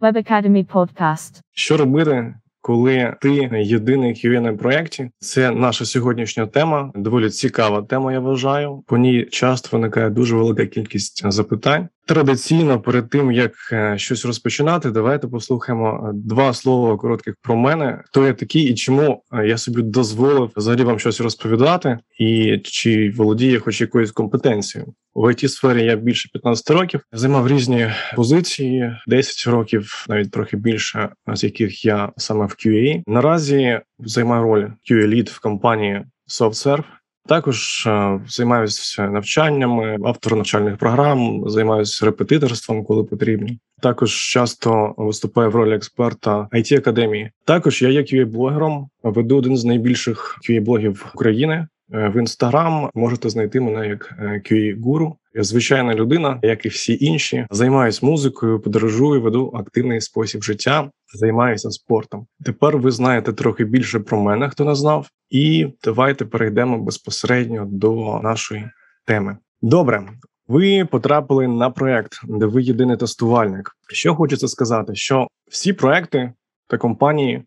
Web Academy Podcast. Що робити, коли ти єдиний QA на проєкті? Це наша сьогоднішня тема. Доволі цікава тема. Я вважаю. По ній часто виникає дуже велика кількість запитань. Традиційно, перед тим як е, щось розпочинати, давайте послухаємо е, два слова коротких про мене. Хто я такий і чому е, я собі дозволив взагалі вам щось розповідати, і чи володіє хоч якоюсь компетенцією в it сфері я більше 15 років займав різні позиції, 10 років, навіть трохи більше, з яких я саме в QA. Наразі займаю роль QA Lead в компанії SoftServe. Також е, займаюся навчаннями, автор навчальних програм, займаюся репетиторством, коли потрібно. Також часто виступаю в ролі експерта it академії. Також я є qa блогером веду один з найбільших qa блогів України. Е, в інстаграм можете знайти мене як qa гуру Я звичайна людина, як і всі інші. Займаюсь музикою, подорожую, веду активний спосіб життя, займаюся спортом. Тепер ви знаєте трохи більше про мене, хто не знав, і давайте перейдемо безпосередньо до нашої теми. Добре. Ви потрапили на проект, де ви єдиний тестувальник. Що хочеться сказати, що всі проекти та компанії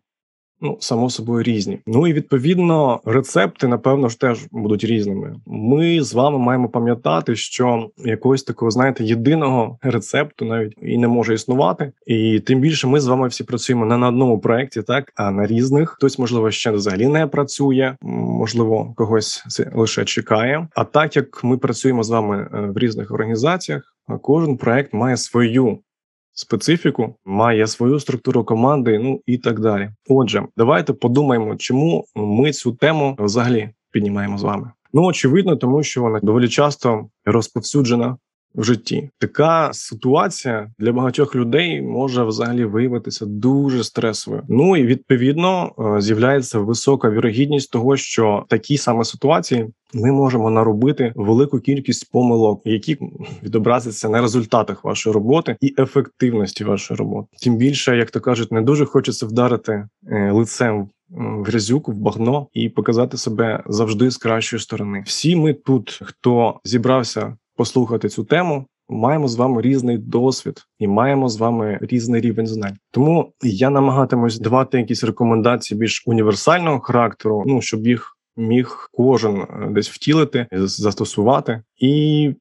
ну само собою різні. Ну і відповідно рецепти, напевно ж теж будуть різними. Ми з вами маємо пам'ятати, що якогось такого, знаєте, єдиного рецепту навіть і не може існувати. І тим більше ми з вами всі працюємо не на одному проєкті, так а на різних. Хтось, можливо, ще взагалі не працює, можливо, когось це лише чекає. А так як ми працюємо з вами е, в різних організаціях, кожен проект має свою специфіку, має свою структуру команди, ну і так далі. Отже, давайте подумаємо, чому ми цю тему взагалі піднімаємо з вами. Ну очевидно, тому що вона доволі часто розповсюджена в житті. Така ситуація для багатьох людей може взагалі виявитися дуже стресовою. Ну і відповідно е, з'являється висока вірогідність того, що такі саме ситуації. Ми можемо наробити велику кількість помилок, які відобразяться на результатах вашої роботи і ефективності вашої роботи. Тим більше, як то кажуть, не дуже хочеться вдарити е, лицем в грязюку, в багно і показати себе завжди з кращої сторони. Всі ми тут, хто зібрався послухати цю тему. Маємо з вами різний досвід і маємо з вами різний рівень знань. Тому я намагатимусь давати якісь рекомендації більш універсального характеру, ну щоб їх міг кожен е, десь втілити, застосувати. І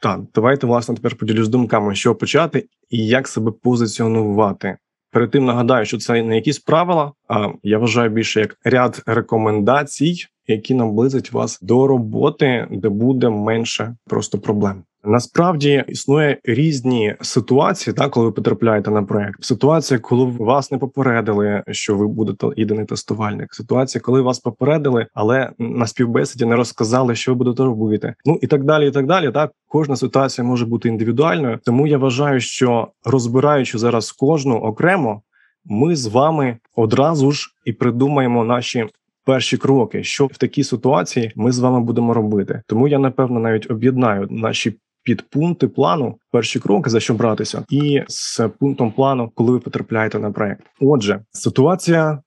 так, давайте власне тепер поділюсь думками, що почати і як себе позиціонувати. Перед тим нагадаю, що це не якісь правила, а я вважаю більше як ряд рекомендацій, які наблизять вас до роботи, де буде менше просто проблем. Насправді існує різні ситуації, так коли ви потрапляєте на проект. Ситуація, коли вас не попередили, що ви будете єдиний тестувальник. Ситуація, коли вас попередили, але на співбесіді не розказали, що ви будете робити. Ну і так далі. І так далі. Так кожна ситуація може бути індивідуальною. Тому я вважаю, що розбираючи зараз кожну окремо, ми з вами одразу ж і придумаємо наші перші кроки, що в такій ситуації ми з вами будемо робити. Тому я напевно навіть об'єднаю наші підпункти плану, перші кроки за що братися, і з пунктом плану, коли ви потрапляєте на проект. Отже, ситуація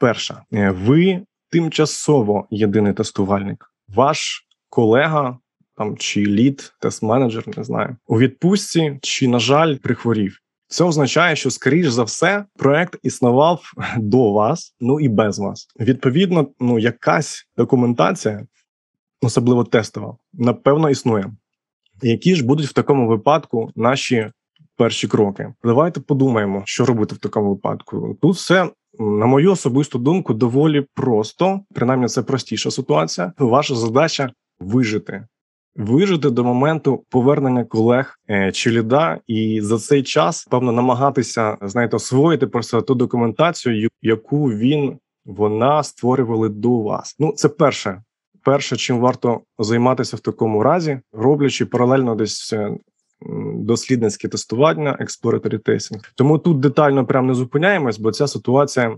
перша: е, ви тимчасово єдиний тестувальник, ваш колега. Там чи лід, тест-менеджер, не знаю, у відпустці, чи на жаль, прихворів. Це означає, що скоріш за все проект існував до вас, ну і без вас. Відповідно, ну якась документація, особливо тестова, напевно, існує. Які ж будуть в такому випадку наші перші кроки? Давайте подумаємо, що робити в такому випадку. Тут все. На мою особисту думку, доволі просто, принаймні, це простіша ситуація. Ваша задача вижити вижити до моменту повернення колег е, чи ліда, і за цей час певно намагатися знаєте, освоїти просто ту документацію, яку він вона створювали до вас. Ну це перше. Перше, чим варто займатися в такому разі, роблячи паралельно десь е, дослідницьке тестування, exploratory testing. Тому тут детально прям не зупиняємось, бо ця ситуація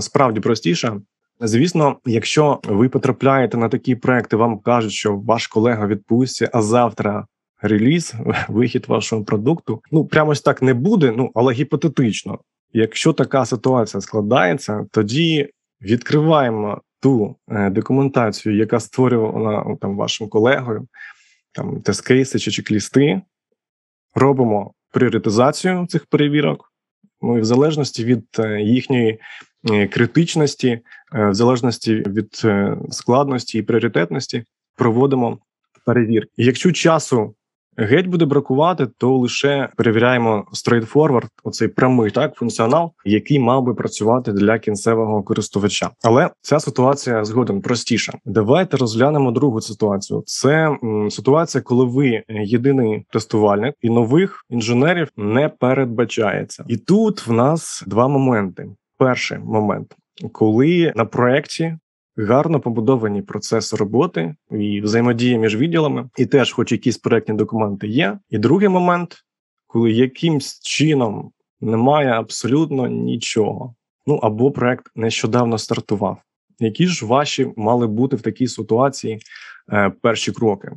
справді простіша. Звісно, якщо ви потрапляєте на такі проекти, вам кажуть, що ваш колега відпустці, а завтра реліз, вихід вашого продукту. Ну прямо ось так не буде. Ну але гіпотетично, якщо така ситуація складається, тоді відкриваємо ту е, документацію, яка створювана ну, там вашим колегою, там тест-кейси чи чек-лісти, робимо пріоритизацію цих перевірок. Ну і в залежності від їхньої критичності, в залежності від складності і пріоритетності, проводимо перевірки. Якщо часу геть буде бракувати, то лише перевіряємо straightforward, оцей прямий так функціонал, який мав би працювати для кінцевого користувача. Але ця ситуація згодом простіша. Давайте розглянемо другу ситуацію. Це м, ситуація, коли ви єдиний тестувальник і нових інженерів не передбачається. І тут в нас два моменти. Перший момент, коли на проєкті гарно побудовані процеси роботи і взаємодія між відділами, і теж, хоч якісь проектні документи є. І другий момент, коли якимсь чином немає абсолютно нічого. Ну або проект нещодавно стартував. Які ж ваші мали бути в такій ситуації е, перші кроки?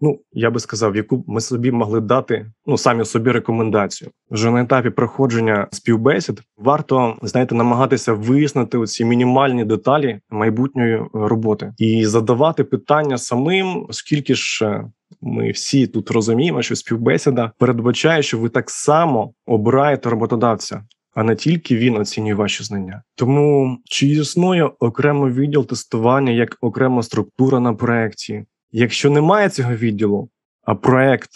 Ну я би сказав, яку ми собі могли дати ну самі собі рекомендацію. Вже на етапі проходження співбесід варто знаєте, намагатися вияснити ці мінімальні деталі майбутньої роботи і задавати питання самим, оскільки ж. Е, ми всі тут розуміємо, що співбесіда передбачає, що ви так само обираєте роботодавця, а не тільки він оцінює ваші знання. Тому чи існує окремий відділ тестування як окрема структура на проєкті, Якщо немає цього відділу, а проект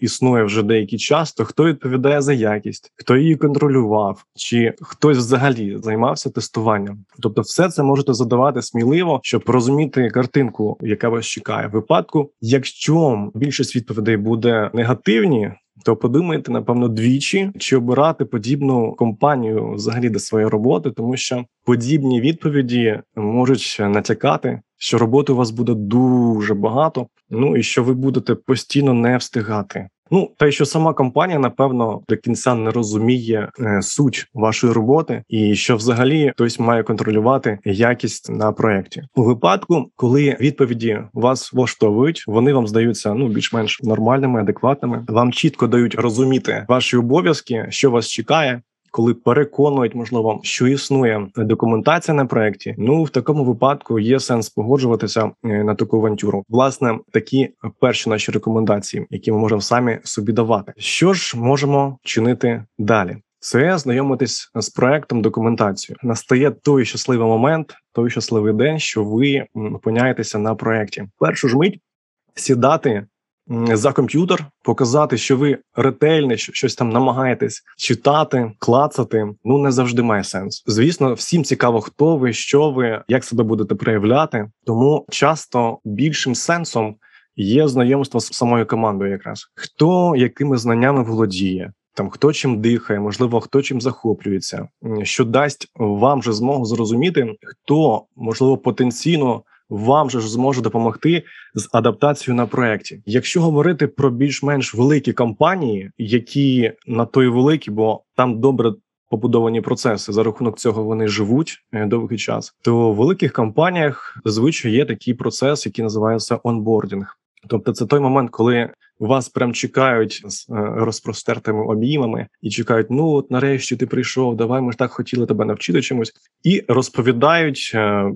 існує вже деякий час, то хто відповідає за якість, хто її контролював, чи хтось взагалі займався тестуванням? Тобто, все це можете задавати сміливо, щоб розуміти картинку, яка вас чекає. В випадку, якщо більшість відповідей буде негативні. То подумайте, напевно, двічі чи обирати подібну компанію взагалі до своєї роботи, тому що подібні відповіді можуть натякати що роботи у вас буде дуже багато. Ну і що ви будете постійно не встигати. Ну та що сама компанія, напевно, до кінця не розуміє е, суть вашої роботи, і що взагалі хтось має контролювати якість на проєкті. у випадку, коли відповіді вас влаштовують, вони вам здаються ну більш-менш нормальними, адекватними. Вам чітко дають розуміти ваші обов'язки, що вас чекає коли переконують, можливо, що існує документація на проєкті, ну в такому випадку є сенс погоджуватися е, на таку авантюру. Власне, такі перші наші рекомендації, які ми можемо самі собі давати. Що ж можемо чинити далі? Це знайомитись з проектом документацією. Настає той щасливий момент, той щасливий день, що ви опиняєтеся на проєкті. Першу ж мить сідати за комп'ютер, показати, що ви ретельно щось там намагаєтесь читати, клацати. Ну не завжди має сенс. Звісно, всім цікаво, хто ви, що ви, як себе будете проявляти. Тому часто більшим сенсом є знайомство з самою командою, якраз хто якими знаннями володіє. Там хто чим дихає, можливо, хто чим захоплюється, що дасть вам же змогу зрозуміти, хто можливо потенційно вам же ж зможе допомогти з адаптацією на проєкті. Якщо говорити про більш-менш великі компанії, які на той великі, бо там добре. Побудовані процеси за рахунок цього вони живуть е, довгий час. То в великих компаніях зазвичай є такий процес, який називається онбордінг. Тобто, це той момент, коли вас прям чекають з е, розпростертими обіймами і чекають: ну от нарешті ти прийшов, давай ми ж так хотіли тебе навчити чомусь, і розповідають е,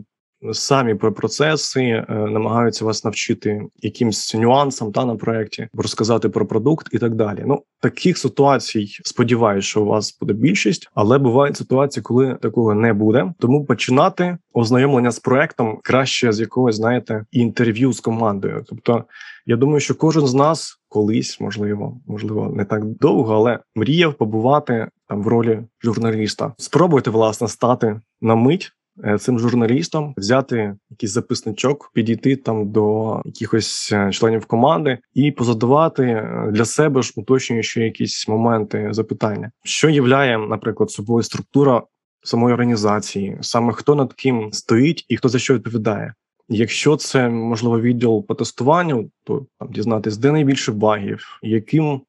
самі про процеси, е, намагаються вас навчити якимсь нюансам та на проєкті, розказати про продукт і так далі. Ну таких ситуацій сподіваюся, що у вас буде більшість, але бувають ситуації, коли такого не буде. Тому починати ознайомлення з проектом краще з якогось, знаєте, інтерв'ю з командою. Тобто, я думаю, що кожен з нас колись, можливо, можливо, не так довго, але мріяв побувати там в ролі журналіста. Спробуйте власне стати на мить. Е, цим журналістом, взяти якийсь записничок, підійти там до якихось е, членів команди і позадавати е, для себе ж уточнюючи якісь моменти запитання, що являє, наприклад, собою структура самої організації, саме хто над ким стоїть і хто за що відповідає. Якщо це можливо відділ по тестуванню, то там дізнатись, де найбільше багів, яким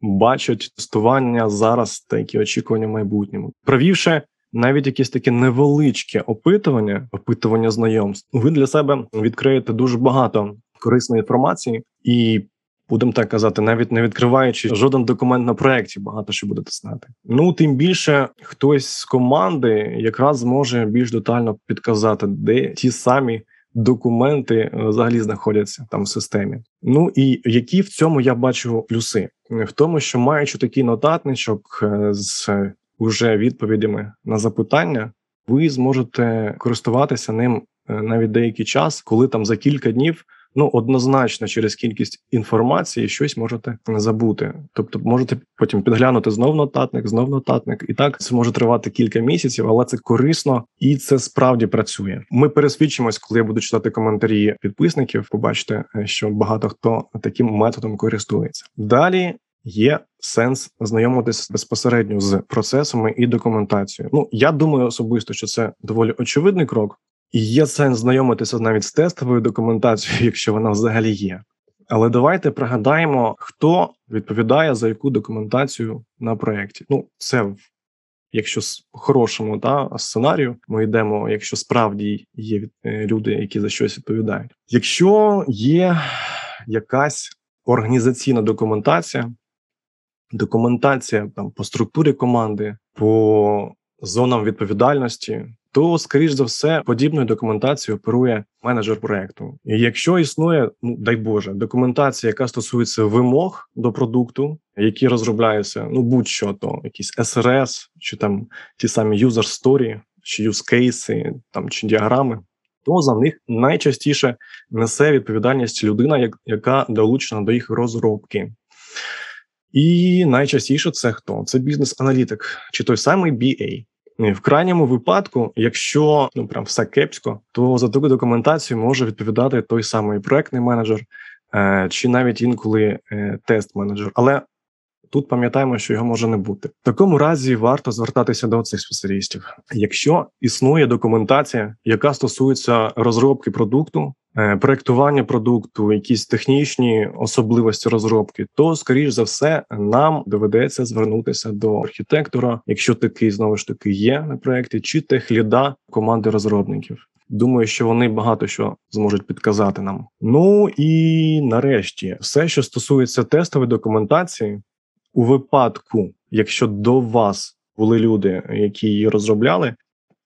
бачать тестування зараз та які очікування в майбутньому, провівши навіть якесь таке невеличке опитування, опитування знайомств, ви для себе відкриєте дуже багато корисної інформації і. Будемо так казати, навіть не відкриваючи жоден документ на проєкті, багато що будете знати. Ну тим більше хтось з команди якраз зможе більш детально підказати, де ті самі документи е, взагалі знаходяться там в системі. Ну і які в цьому я бачу плюси. в тому, що маючи такий нотатничок е, з уже відповідями на запитання, ви зможете користуватися ним е, навіть деякий час, коли там за кілька днів. Ну, однозначно, через кількість інформації щось можете забути. Тобто, можете потім підглянути знов нотатник, знов нотатник, і так це може тривати кілька місяців, але це корисно і це справді працює. Ми пересвідчимось, коли я буду читати коментарі підписників. Побачите, е, що багато хто таким методом користується. Далі є сенс знайомитися безпосередньо з процесами і документацією. Ну я думаю особисто, що це доволі очевидний крок, і є сенс знайомитися навіть з тестовою документацією, якщо вона взагалі є. Але давайте пригадаємо, хто відповідає за яку документацію на проєкті. Ну, це якщо з хорошому та сценарію ми йдемо, якщо справді є е, люди, які за щось відповідають. Якщо є якась організаційна документація, документація там по структурі команди, по зонам відповідальності, то скоріш за все подібною документацією оперує менеджер проекту. І якщо існує, ну дай Боже, документація, яка стосується вимог до продукту, які розробляються, ну будь-що то якісь СРС, чи там ті самі user story, чи cases, там чи діаграми. То за них найчастіше несе відповідальність людина, яка долучена до їх розробки. І найчастіше це хто? Це бізнес-аналітик, чи той самий BA. В крайньому випадку, якщо ну прям все кепсько, то за таку документацію може відповідати той самий проектний менеджер, е, чи навіть інколи е, тест-менеджер. Але тут пам'ятаємо, що його може не бути. В такому разі варто звертатися до цих спеціалістів. Якщо існує документація, яка стосується розробки продукту, Е, проектування продукту, якісь технічні особливості розробки, то скоріш за все нам доведеться звернутися до архітектора, якщо такий знову ж таки є на проєкті, чи техліда команди розробників. Думаю, що вони багато що зможуть підказати нам. Ну і нарешті, все, що стосується тестової документації, у випадку, якщо до вас були люди, які її розробляли,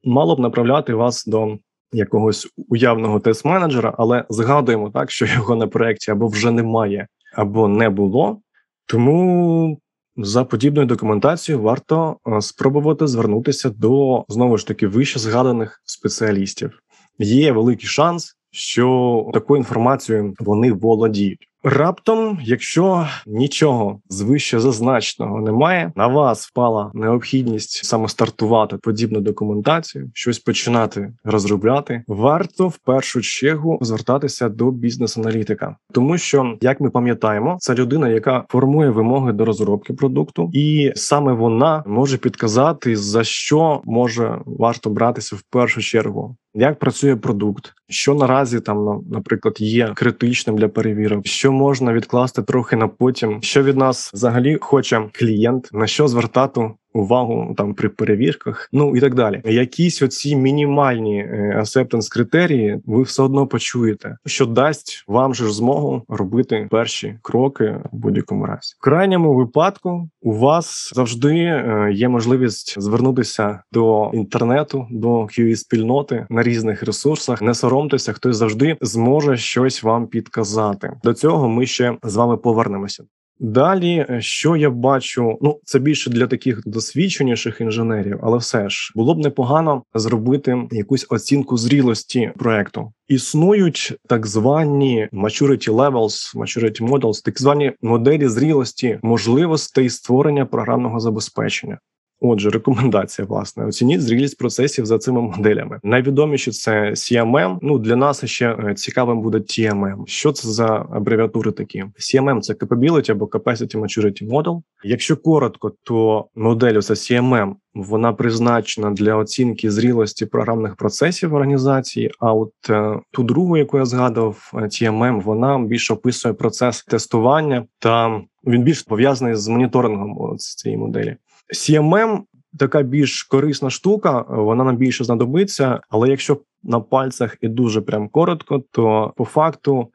мало б направляти вас до якогось уявного тест-менеджера, але згадуємо так, що його на проєкті або вже немає, або не було. Тому за подібною документацією варто е, спробувати звернутися до знову ж таки вище згаданих спеціалістів. Є великий шанс, що такою інформацією вони володіють. Раптом, якщо нічого звище зазначеного немає, на вас впала необхідність саме стартувати подібну документацію, щось починати розробляти, варто в першу чергу звертатися до бізнес-аналітика, тому що, як ми пам'ятаємо, це людина, яка формує вимоги до розробки продукту, і саме вона може підказати за що може варто братися в першу чергу як працює продукт, що наразі там наприклад є критичним для перевірок, що можна відкласти трохи на потім, що від нас взагалі хоче клієнт, на що звертати увагу там при перевірках, ну і так далі. Якісь оці мінімальні е, критерії ви все одно почуєте, що дасть вам же змогу робити перші кроки в будь-якому разі. В крайньому випадку у вас завжди е, є можливість звернутися до інтернету, до QA спільноти на різних ресурсах. Не соромтеся, хтось завжди зможе щось вам підказати. До цього ми ще з вами повернемося. Далі, е, що я бачу, ну це більше для таких досвідченіших інженерів, але все ж було б непогано зробити якусь оцінку зрілості проекту. Існують так звані maturity levels, maturity models, так звані моделі зрілості можливостей створення програмного забезпечення. Отже, рекомендація власне оцініть зрілість процесів за цими моделями. Найвідоміші це CMM, Ну для нас ще е, цікавим буде TMM. Що це за абревіатури такі? CMM – це Capability або Capacity Maturity Model. Якщо коротко, то модель це CMM, вона призначена для оцінки зрілості програмних процесів організації. А от е, ту другу, яку я згадував, е, TMM, вона більше описує процес тестування, та він більш пов'язаний з моніторингом цієї моделі. CMM така більш корисна штука, вона нам більше знадобиться. Але якщо на пальцях і дуже прям коротко, то по факту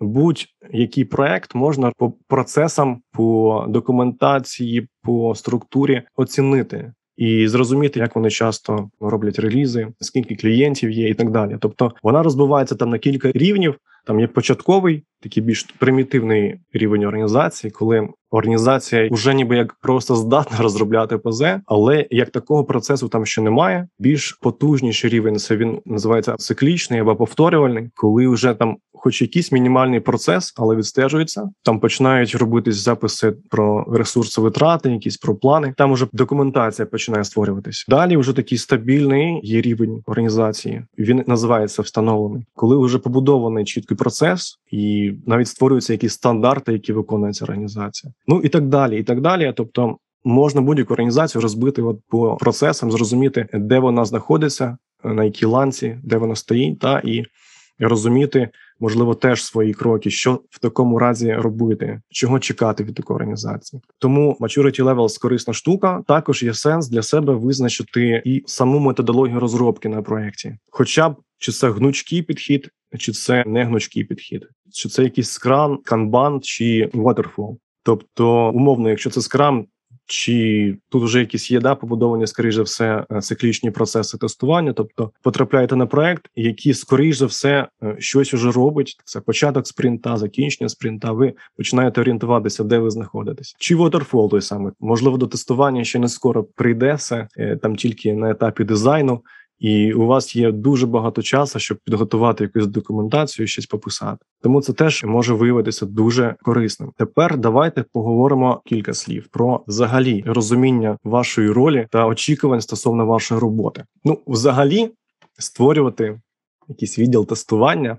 будь-який проект можна по процесам, по документації, по структурі оцінити. І зрозуміти, як вони часто роблять релізи, скільки клієнтів є, і так далі. Тобто вона розбивається там на кілька рівнів, Там є початковий, такий більш примітивний рівень організації, коли організація вже ніби як просто здатна розробляти ПЗ, але як такого процесу там ще немає. Більш потужніший рівень це він називається циклічний або повторювальний, коли вже там, хоч якийсь мінімальний процес, але відстежується. Там починають робитись записи про ресурси витрати, якісь про плани. Там уже документація починає створюватись. Далі вже такий стабільний є рівень організації. Він називається встановлений, коли вже побудований чіткий процес, і навіть створюються якісь стандарти, які виконується організація. Ну і так далі, і так далі. Тобто. Можна будь-яку організацію розбити от по процесам, зрозуміти, де вона знаходиться, на якій ланці, де вона стоїть, та і розуміти, можливо, теж свої кроки, що в такому разі робити, чого чекати від такої організації. Тому maturity levels – корисна штука. Також є сенс для себе визначити і саму методологію розробки на проєкті, хоча б чи це гнучкий підхід, чи це не гнучкий підхід, чи це якийсь скрам, канбан чи waterfall. Тобто, умовно, якщо це скрам, чи тут вже якісь є да, побудовані, скоріш за все, е, циклічні процеси тестування, тобто потрапляєте на проект, який скоріш за все е, щось уже робить. Це початок спринта, закінчення спринта. Ви починаєте орієнтуватися, де ви знаходитесь. Чи waterfall той саме можливо до тестування ще не скоро прийде все е, там тільки на етапі дизайну і у вас є дуже багато часу, щоб підготувати якусь документацію, щось пописати. Тому це теж може виявитися дуже корисним. Тепер давайте поговоримо кілька слів про взагалі розуміння вашої ролі та очікувань стосовно вашої роботи. Ну, взагалі, створювати якийсь відділ тестування.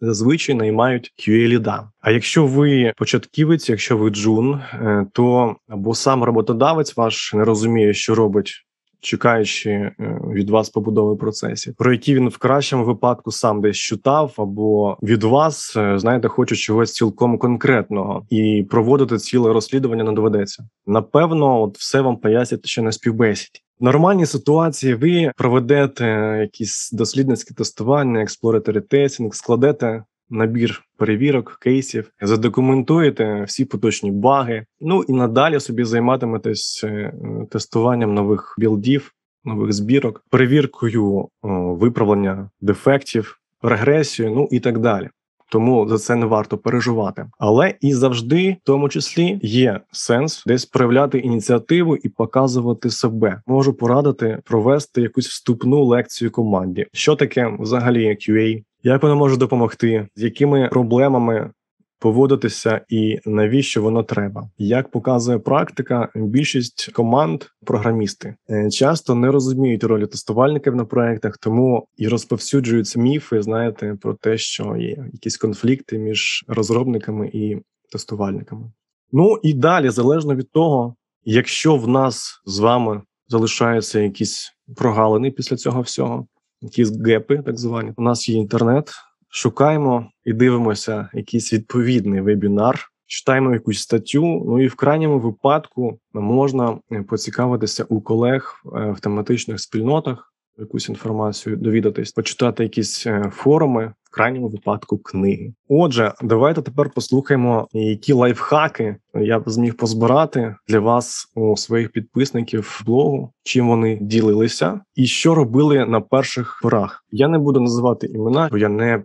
Зазвичай наймають QA-ліда. А якщо ви початківець, якщо ви джун, е, то або сам роботодавець ваш не розуміє, що робить чекаючи е, від вас побудови процесів, про які він в кращому випадку сам десь читав, або від вас е, знаєте, хоче чогось цілком конкретного і проводити ціле розслідування не доведеться. Напевно, от все вам пояснять ще на співбесіді. В нормальній ситуації ви проведете якісь дослідницькі тестування, експлоратори тестінг, складете набір перевірок, кейсів, задокументуєте всі поточні баги. Ну і надалі собі займатиметесь е, тестуванням нових білдів, нових збірок, перевіркою виправлення дефектів, регресію, ну і так далі. Тому за це не варто переживати. Але і завжди, в тому числі, є сенс десь проявляти ініціативу і показувати себе. Можу порадити провести якусь вступну лекцію команді. Що таке взагалі QA, як воно може допомогти, з якими проблемами поводитися і навіщо воно треба? Як показує практика, більшість команд програмісти е, часто не розуміють ролі тестувальників на проектах, тому і розповсюджуються міфи. Знаєте, про те, що є якісь конфлікти між розробниками і тестувальниками. Ну і далі, залежно від того, якщо в нас з вами залишаються якісь прогалини після цього всього якісь гепи, так звані. У нас є інтернет. Шукаємо і дивимося якийсь відповідний вебінар, читаємо якусь статтю. Ну і в крайньому випадку можна поцікавитися у колег е, в тематичних спільнотах, якусь інформацію довідатись, почитати якісь е, форуми, в крайньому випадку книги. Отже, давайте тепер послухаємо, які лайфхаки я б зміг позбирати для вас у своїх підписників блогу, чим вони ділилися, і що робили на перших порах. Я не буду називати імена, бо я не.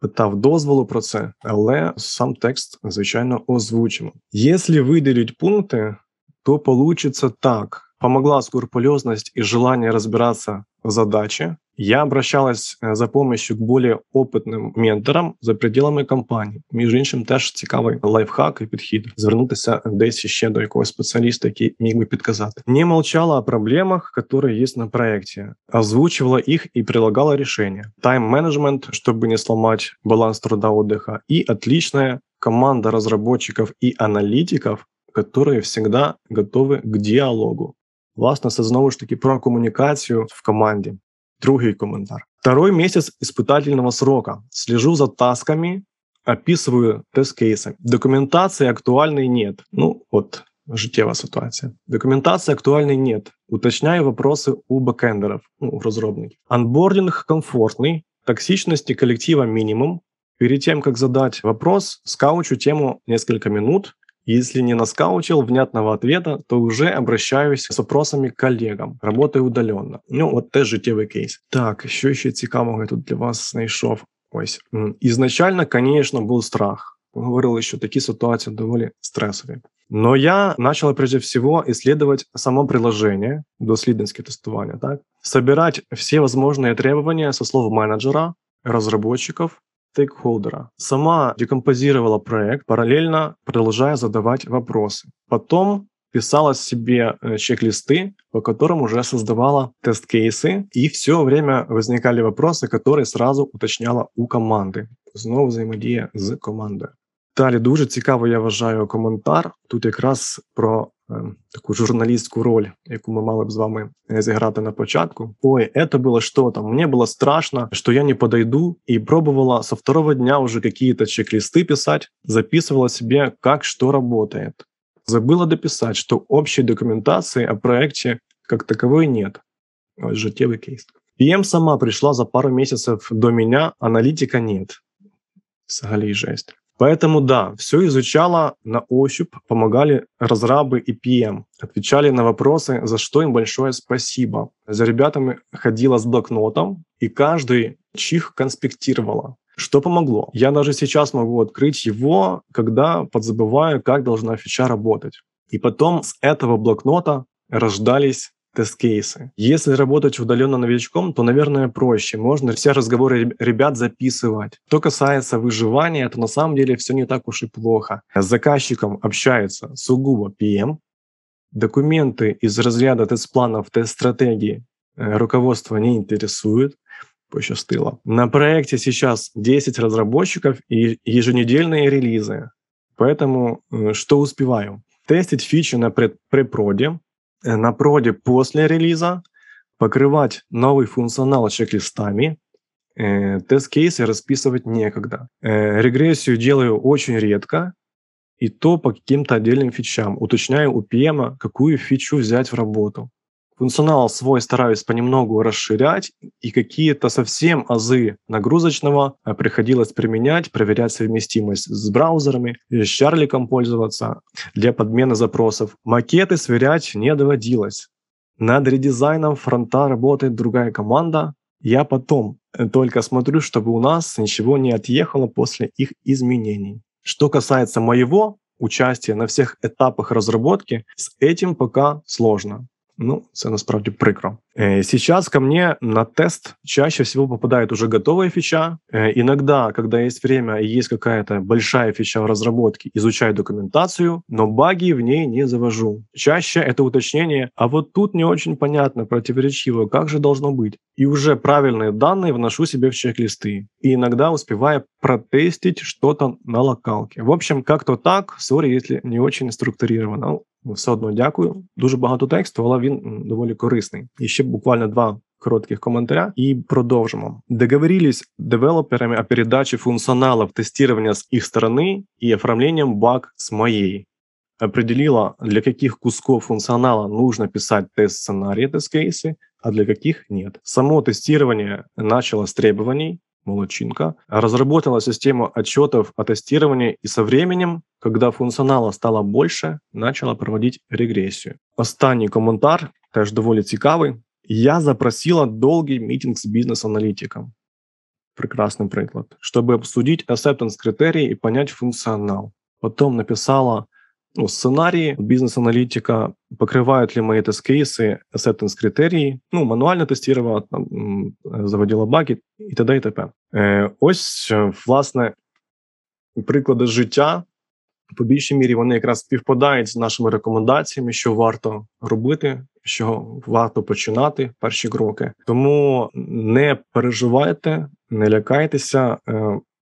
Питав дозволу про це, але сам текст, звичайно, озвучимо. Якщо виділить пункти, то получится так. Помогла скрупулезность и желание разбираться в задаче. Я обращалась э, за помощью к более опытным менторам за пределами компанії. Між іншим, теж цікавий лайфхак і підхід звернутися десь ще до якогось спеціаліста, який міг би підказати. Не молчала о проблемах, которые есть на проекте, озвучивала их и прилагала решения. Тайм-менеджмент, чтобы не сломать баланс труда отдыха, и отличная команда разработчиков и аналитиков, которые всегда готовы к діалогу. Власне, це знову ж таки про комунікацію в команді. Другий коментар. Второй месяц испытательного срока. Слежу за тасками, описываю тест-кейсы. Документации актуальной нет. Ну, вот життєва ситуація. Документации актуальной нет. Уточняю вопросы у бэкэндеров, ну, у разработчиков. Анбординг комфортный, токсичности коллектива минимум. Перед тем, как задать вопрос, скаучу тему несколько минут, Если не наскаучил внятного ответа, то уже обращаюсь с вопросами к коллегам, работаю удаленно. Ну, от теж життєвий кейс. Так, що ще цікавого я тут для вас знайшов? Ось ізначально, звісно, був страх. Ми говорили, що такі ситуації доволі стресові. Но я начал прежде всего исследовать само приложение, доследницкое тестование, так? собирать все возможные требования со слов менеджера, разработчиков, стейкхолдера. Сама декомпозировала проект, параллельно продолжая задавать вопросы. Потом писала себе э, чек-листы, по которым уже создавала тест-кейсы, и все время возникали вопросы, которые сразу уточняла у команди. Знову взаємодія з командою. Далі дуже цікаво, я вважаю, коментар тут якраз про е, таку журналістську роль, яку ми мали б з вами е, зіграти на початку. Ой, это было что-то. Мне было страшно, что я не подойду, и пробовала со второго дня уже какие-то чек-листы писать, записывала себе, как что работает. Забыла дописать, что общей документации о проекте как таковой нет. Вот житевый кейс. PM сама пришла за пару месяцев до меня, аналитика нет. Взагалі жесть. Поэтому да, все изучала на ощупь, помогали разрабы и PM, отвечали на вопросы, за что им большое спасибо. За ребятами ходила с блокнотом, и каждый чих конспектировала. Что помогло? Я даже сейчас могу открыть его, когда подзабываю, как должна фича работать. И потом с этого блокнота рождались тест-кейсы. Если работать удаленно новичком, то, наверное, проще. Можно все разговоры ребят записывать. Что касается выживания, то на самом деле все не так уж и плохо. С заказчиком общается сугубо PM. Документы из разряда тест-планов, тест-стратегии э, руководство не интересует пощастило. На проекте сейчас 10 разработчиков и еженедельные релизы. Поэтому э, что успеваю? Тестить фичи на препроде, на проде после релиза, покрывать новый функционал чек-листами, э, тест-кейсы расписывать некогда. Э, регрессию делаю очень редко, и то по каким-то отдельным фичам. Уточняю у PM, какую фичу взять в работу. Функционал свой стараюсь понемногу расширять, и какие-то совсем азы нагрузочного приходилось применять, проверять совместимость с браузерами, с Чарликом пользоваться для подмены запросов. Макеты сверять не доводилось. Над редизайном фронта работает другая команда. Я потом только смотрю, чтобы у нас ничего не отъехало после их изменений. Что касается моего участия на всех этапах разработки, с этим пока сложно. Ну, це насправді прикро. Сейчас ко мне на тест чаще всего попадает уже готовая фича. Иногда, когда есть время и есть какая-то большая фича в разработке, изучаю документацию, но баги в ней не завожу. Чаще это уточнение, а вот тут не очень понятно, противоречиво, как же должно быть. И уже правильные данные вношу себе в чек-листы. И иногда успеваю протестить что-то на локалке. В общем, как-то так, сори, если не очень структурировано. Все одно дякую. Дуже багато тексту, але він доволі корисний. І ще буквально два коротких комментаря и продолжим. Договорились девелоперами о передаче функционалов тестирования с их стороны и оформлением баг с моей. Определила, для каких кусков функционала нужно писать тест-сценарии, тест-кейсы, а для каких нет. Само тестирование начало с требований, молодчинка, разработала систему отчетов о тестировании и со временем, когда функционала стало больше, начала проводить регрессию. Останній коментар теж доволі цікавий. Я запросила долгий митинг с бизнес-аналитиком. Прекрасный приклад. Чтобы обсудить acceptance критерии и понять функционал. Потом написала ну, сценарии бизнес-аналитика, покрывают ли мои тест-кейсы acceptance критерії, ну, мануально тестувала, там, заводила баги і т.д. і т.п. Е, Ось, власне, приклади життя. По більшій мірі вони якраз співпадають з нашими рекомендаціями, що варто робити, що варто починати перші кроки. Тому не переживайте, не лякайтеся.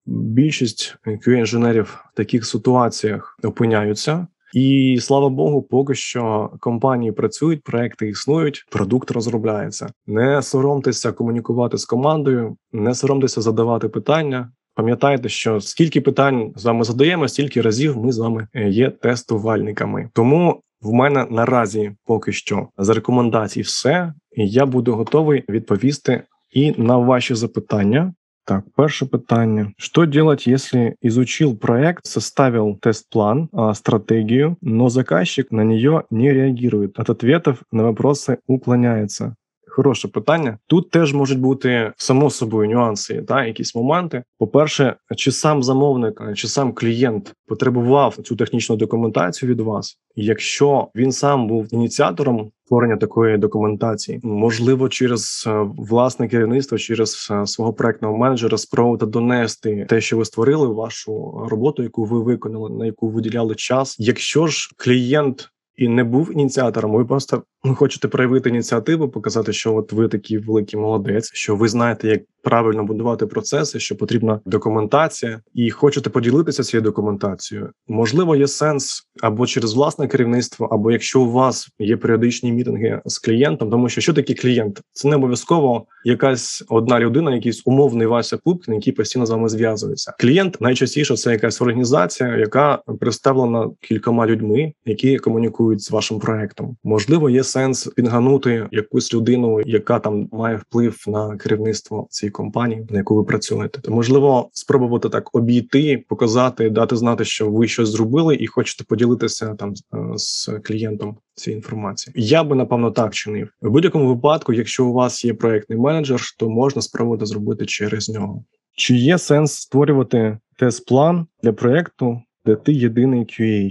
Більшість QA-інженерів в таких ситуаціях опиняються. І слава Богу, поки що компанії працюють, проекти існують, продукт розробляється. Не соромтеся комунікувати з командою, не соромтеся задавати питання. Пам'ятайте, що скільки питань з вами задаємо, стільки разів ми з вами е, є тестувальниками. Тому в мене наразі поки що за рекомендацій все, я буду готовий відповісти і на ваші запитання. Так, перше питання. Что делать, если изучил проект, составил тест-план, стратегию, но заказчик на нее не реагирует, от ответов на вопросы уклоняется? Хороше питання. Тут теж можуть бути само собою нюанси, та якісь моменти. По-перше, чи сам замовник, чи сам клієнт потребував цю технічну документацію від вас? Якщо він сам був ініціатором створення такої документації, можливо, через е, власне керівництво, через е, свого проектного менеджера спробувати донести те, що ви створили, вашу роботу, яку ви виконали, на яку виділяли час. Якщо ж клієнт і не був ініціатором, ви просто хочете проявити ініціативу, показати, що от ви такий великий молодець, що ви знаєте, як правильно будувати процеси, що потрібна документація, і хочете поділитися цією документацією. Можливо, є сенс або через власне керівництво, або якщо у вас є періодичні мітинги з клієнтом, тому що що таке клієнт? Це не обов'язково якась одна людина, якийсь умовний Вася Пупкін, який постійно з вами зв'язується. Клієнт найчастіше це якась організація, яка представлена кількома людьми, які комунікують з вашим проектом. Можливо, є сенс підганути якусь людину, яка там має вплив на керівництво цієї компанії, на яку ви працюєте. То можливо спробувати так обійти, показати, дати знати, що ви щось зробили, і хочете поділитися там з е, клієнтом цієї інформації. Я би напевно так чинив в будь-якому випадку. Якщо у вас є проектний менеджер, то можна спробувати зробити через нього. Чи є сенс створювати тест-план для проекту, де ти єдиний QA?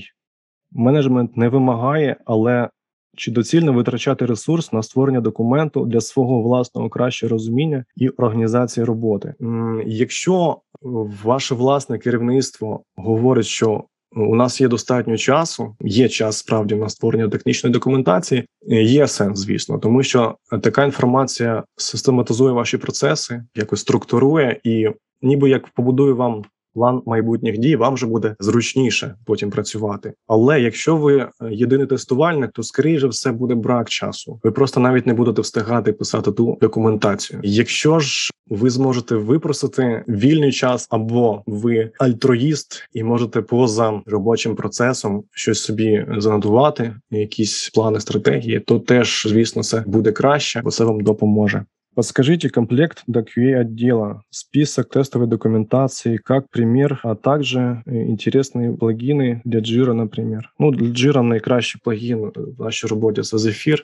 Менеджмент не вимагає, але чи доцільно витрачати ресурс на створення документу для свого власного кращого розуміння і організації роботи? Якщо ваше власне керівництво говорить, що у нас є достатньо часу, є час справді на створення технічної документації. Є сенс, звісно, тому що така інформація систематизує ваші процеси, якось структурує і, ніби як побудує вам план майбутніх дій, вам вже буде зручніше потім працювати. Але якщо ви е, єдиний тестувальник, то скоріше все буде брак часу. Ви просто навіть не будете встигати писати ту документацію. Якщо ж ви зможете випросити вільний час, або ви альтруїст і можете поза робочим процесом щось собі занотувати, якісь плани стратегії, то теж звісно це буде краще, бо це вам допоможе. Подскажите комплект до QA-отдела, список тестовой документации, как пример, а также э, интересные плагины для Jira, например. Ну, для Jira найкращий плагін в нашій роботі це Zephyr,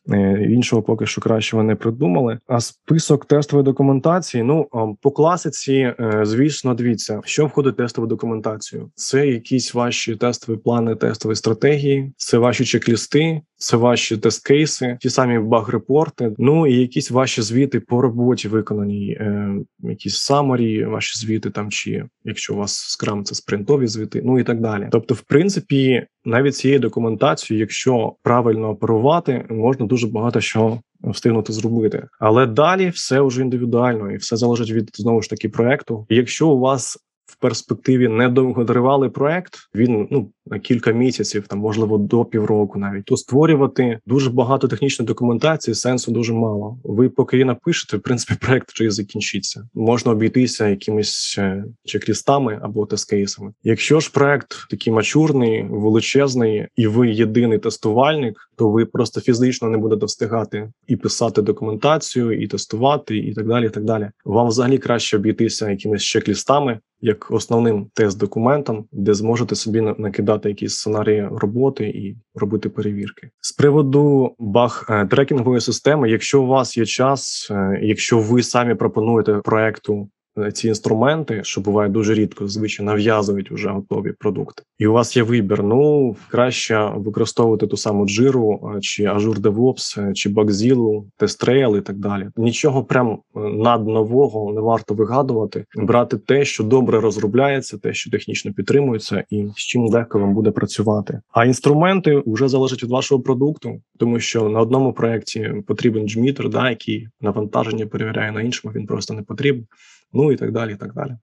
іншого поки що кращого не придумали. А список тестової документації, ну, по класиці, е, звісно, дивіться, що входить в тестову документацію. Це якісь ваші тестові плани, тестові стратегії, це ваші чек-лісти, це ваші тест-кейси, ті самі баг-репорти, ну і якісь ваші звіти по роботі виконані, е, якісь самарі, ваші звіти там, чи якщо у вас скрам, це спринтові звіти, ну і так далі. Тобто, в принципі, навіть цією документацією, якщо правильно оперувати, можна дуже багато що встигнути зробити. Але далі все вже індивідуально і все залежить від знову ж таки проекту. Якщо у вас перспективі недовготривалий проект. Він ну на кілька місяців, там можливо до півроку, навіть то створювати дуже багато технічної документації. Сенсу дуже мало. Ви поки її напишете, в принципі, проект вже і закінчиться. Можна обійтися якимись е, чек-лістами або тест-кейсами. Якщо ж проект такий мачурний, величезний, і ви єдиний тестувальник, то ви просто фізично не будете встигати і писати документацію, і тестувати, і так далі. І так далі. Вам взагалі краще обійтися якимись чек-лістами, як основним тест-документом, де зможете собі накидати якісь сценарії роботи і робити перевірки. З приводу баг е, трекінгової системи, якщо у вас є час, е, якщо ви самі пропонуєте проекту ці інструменти, що буває дуже рідко, звичайно нав'язують вже готові продукти, і у вас є вибір. Ну краще використовувати ту саму джиру, е, чи Azure DevOps, е, чи Bugzilla, TestRail і так далі. Нічого прям над нового не варто вигадувати, брати те, що добре розробляється, те, що технічно підтримується, і з чим легко вам буде працювати. А інструменти вже залежать від вашого продукту, тому що на одному проєкті потрібен джмітер, да, який навантаження перевіряє на іншому. Він просто не потрібен ну і так далі. і так далі.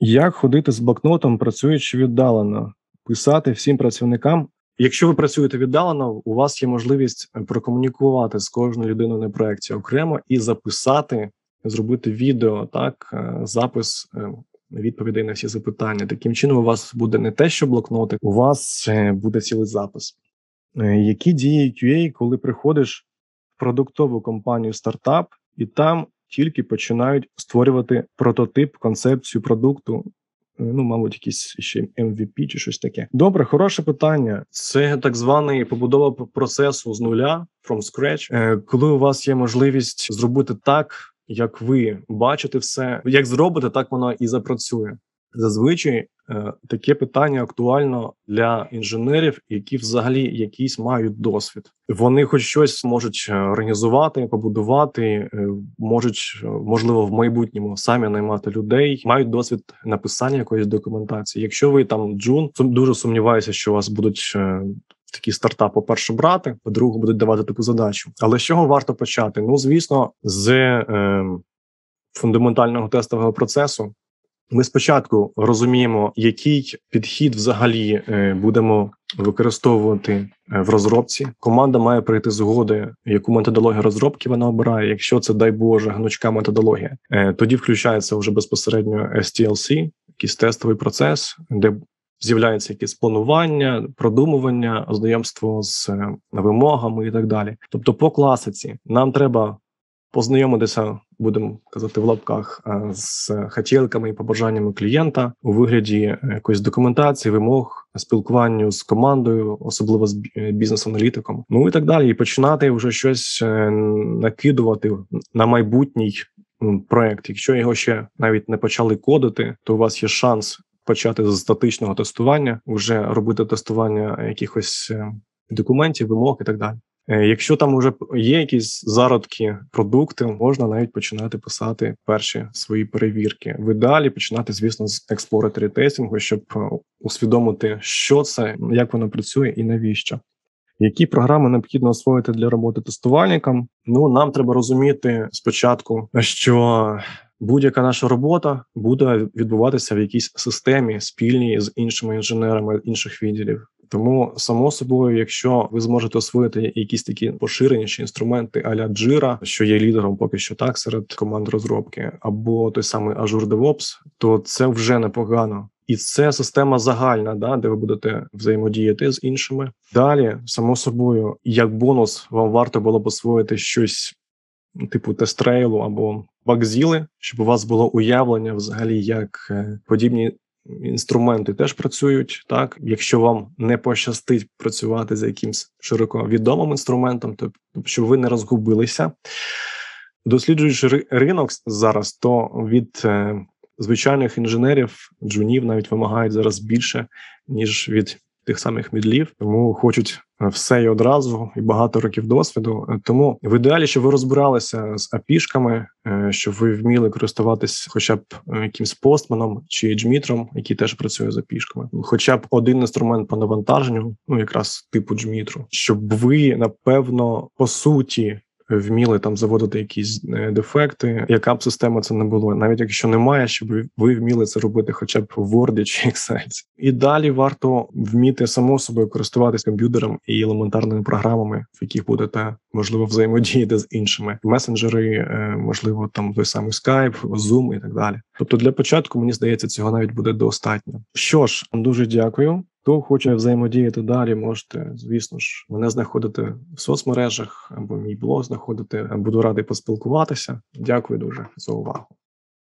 Як ходити з блокнотом, працюючи віддалено, писати всім працівникам? Якщо ви працюєте віддалено, у вас є можливість е, прокомунікувати з кожною людиною на проєкті окремо і записати, зробити відео, так, е, запис е, відповідей на всі запитання. Таким чином, у вас буде не те, що блокноти, у вас буде цілий запис. Які дії QA, коли приходиш в продуктову компанію стартап, і там тільки починають створювати прототип, концепцію продукту, Ну, мабуть, якісь ще MVP чи щось таке. Добре, хороше питання. Це так званий побудова процесу з нуля from scratch, Е, коли у вас є можливість зробити так, як ви бачите все, як зробите, так воно і запрацює. Зазвичай е, таке питання актуально для інженерів, які взагалі якийсь мають досвід. Вони хоч щось можуть е, організувати, побудувати, е, можуть е, можливо в майбутньому самі наймати людей, мають досвід написання якоїсь документації. Якщо ви там джун, дуже сумніваюся, що у вас будуть. е, Такі стартап, по-перше, брати, по-друге, будуть давати таку задачу. Але з чого варто почати? Ну, звісно, з е, фундаментального тестового процесу. Ми спочатку розуміємо, який підхід взагалі е, будемо використовувати е, в розробці. Команда має прийти згоди, яку методологію розробки вона обирає. Якщо це дай Боже гнучка методологія, е, тоді включається вже безпосередньо STLC, якийсь тестовий процес, де з'являється якесь планування, продумування, знайомство з вимогами і так далі. Тобто, по класиці нам треба познайомитися, будемо казати в лапках, е, з хотілками і побажаннями клієнта у вигляді якоїсь документації, вимог, спілкуванню з командою, особливо з е, бізнес-аналітиком. Ну і так далі. І починати вже щось е, накидувати на майбутній проект. Якщо його ще навіть не почали кодити, то у вас є шанс почати з статичного тестування, вже робити тестування якихось документів, вимог і так далі. Е, Якщо там вже є якісь зародки, продукти, можна навіть починати писати перші свої перевірки. В ідеалі починати, звісно, з exploratory тестингу, щоб е, усвідомити, що це, як воно працює і навіщо. Які програми необхідно освоїти для роботи тестувальникам? Ну нам треба розуміти спочатку, що будь-яка наша робота буде відбуватися в якійсь системі спільній з іншими інженерами інших відділів. Тому само собою, якщо ви зможете освоїти якісь такі поширеніші інструменти аля Jira, що є лідером поки що так серед команд розробки, або той самий Azure DevOps, то це вже непогано. І це система загальна, да, де ви будете взаємодіяти з іншими. Далі, само собою, як бонус, вам варто було б освоїти щось типу тестрейлу або бакзіли, щоб у вас було уявлення взагалі, як е, подібні інструменти теж працюють. Так, якщо вам не пощастить працювати за якимсь широко відомим інструментом, то щоб ви не розгубилися. Досліджуючи ринок зараз, то від е, звичайних інженерів, джунів навіть вимагають зараз більше, ніж від тих самих мідлів, тому хочуть е, все і одразу, і багато років досвіду. Е, Тому в ідеалі, щоб ви розбиралися з апішками, е, щоб ви вміли користуватись хоча б якимсь постманом чи джмітром, який теж працює з апішками, хоча б один інструмент по навантаженню, ну якраз типу джмітру, щоб ви напевно по суті вміли там заводити якісь е, дефекти, яка б система це не було, навіть якщо немає, щоб ви- вміли це робити, хоча б в Word чи Excel. І далі варто вміти само собою користуватись комп'ютером і елементарними програмами, в яких будете можливо взаємодіяти з іншими месенджери, е, можливо, там той самий Skype, Zoom і так далі. Тобто, для початку мені здається, цього навіть буде достатньо. Що ж, дуже дякую. Хто хоче взаємодіяти далі, можете, звісно ж, мене знаходити в соцмережах або мій блог знаходити. Буду радий поспілкуватися. Дякую дуже за увагу.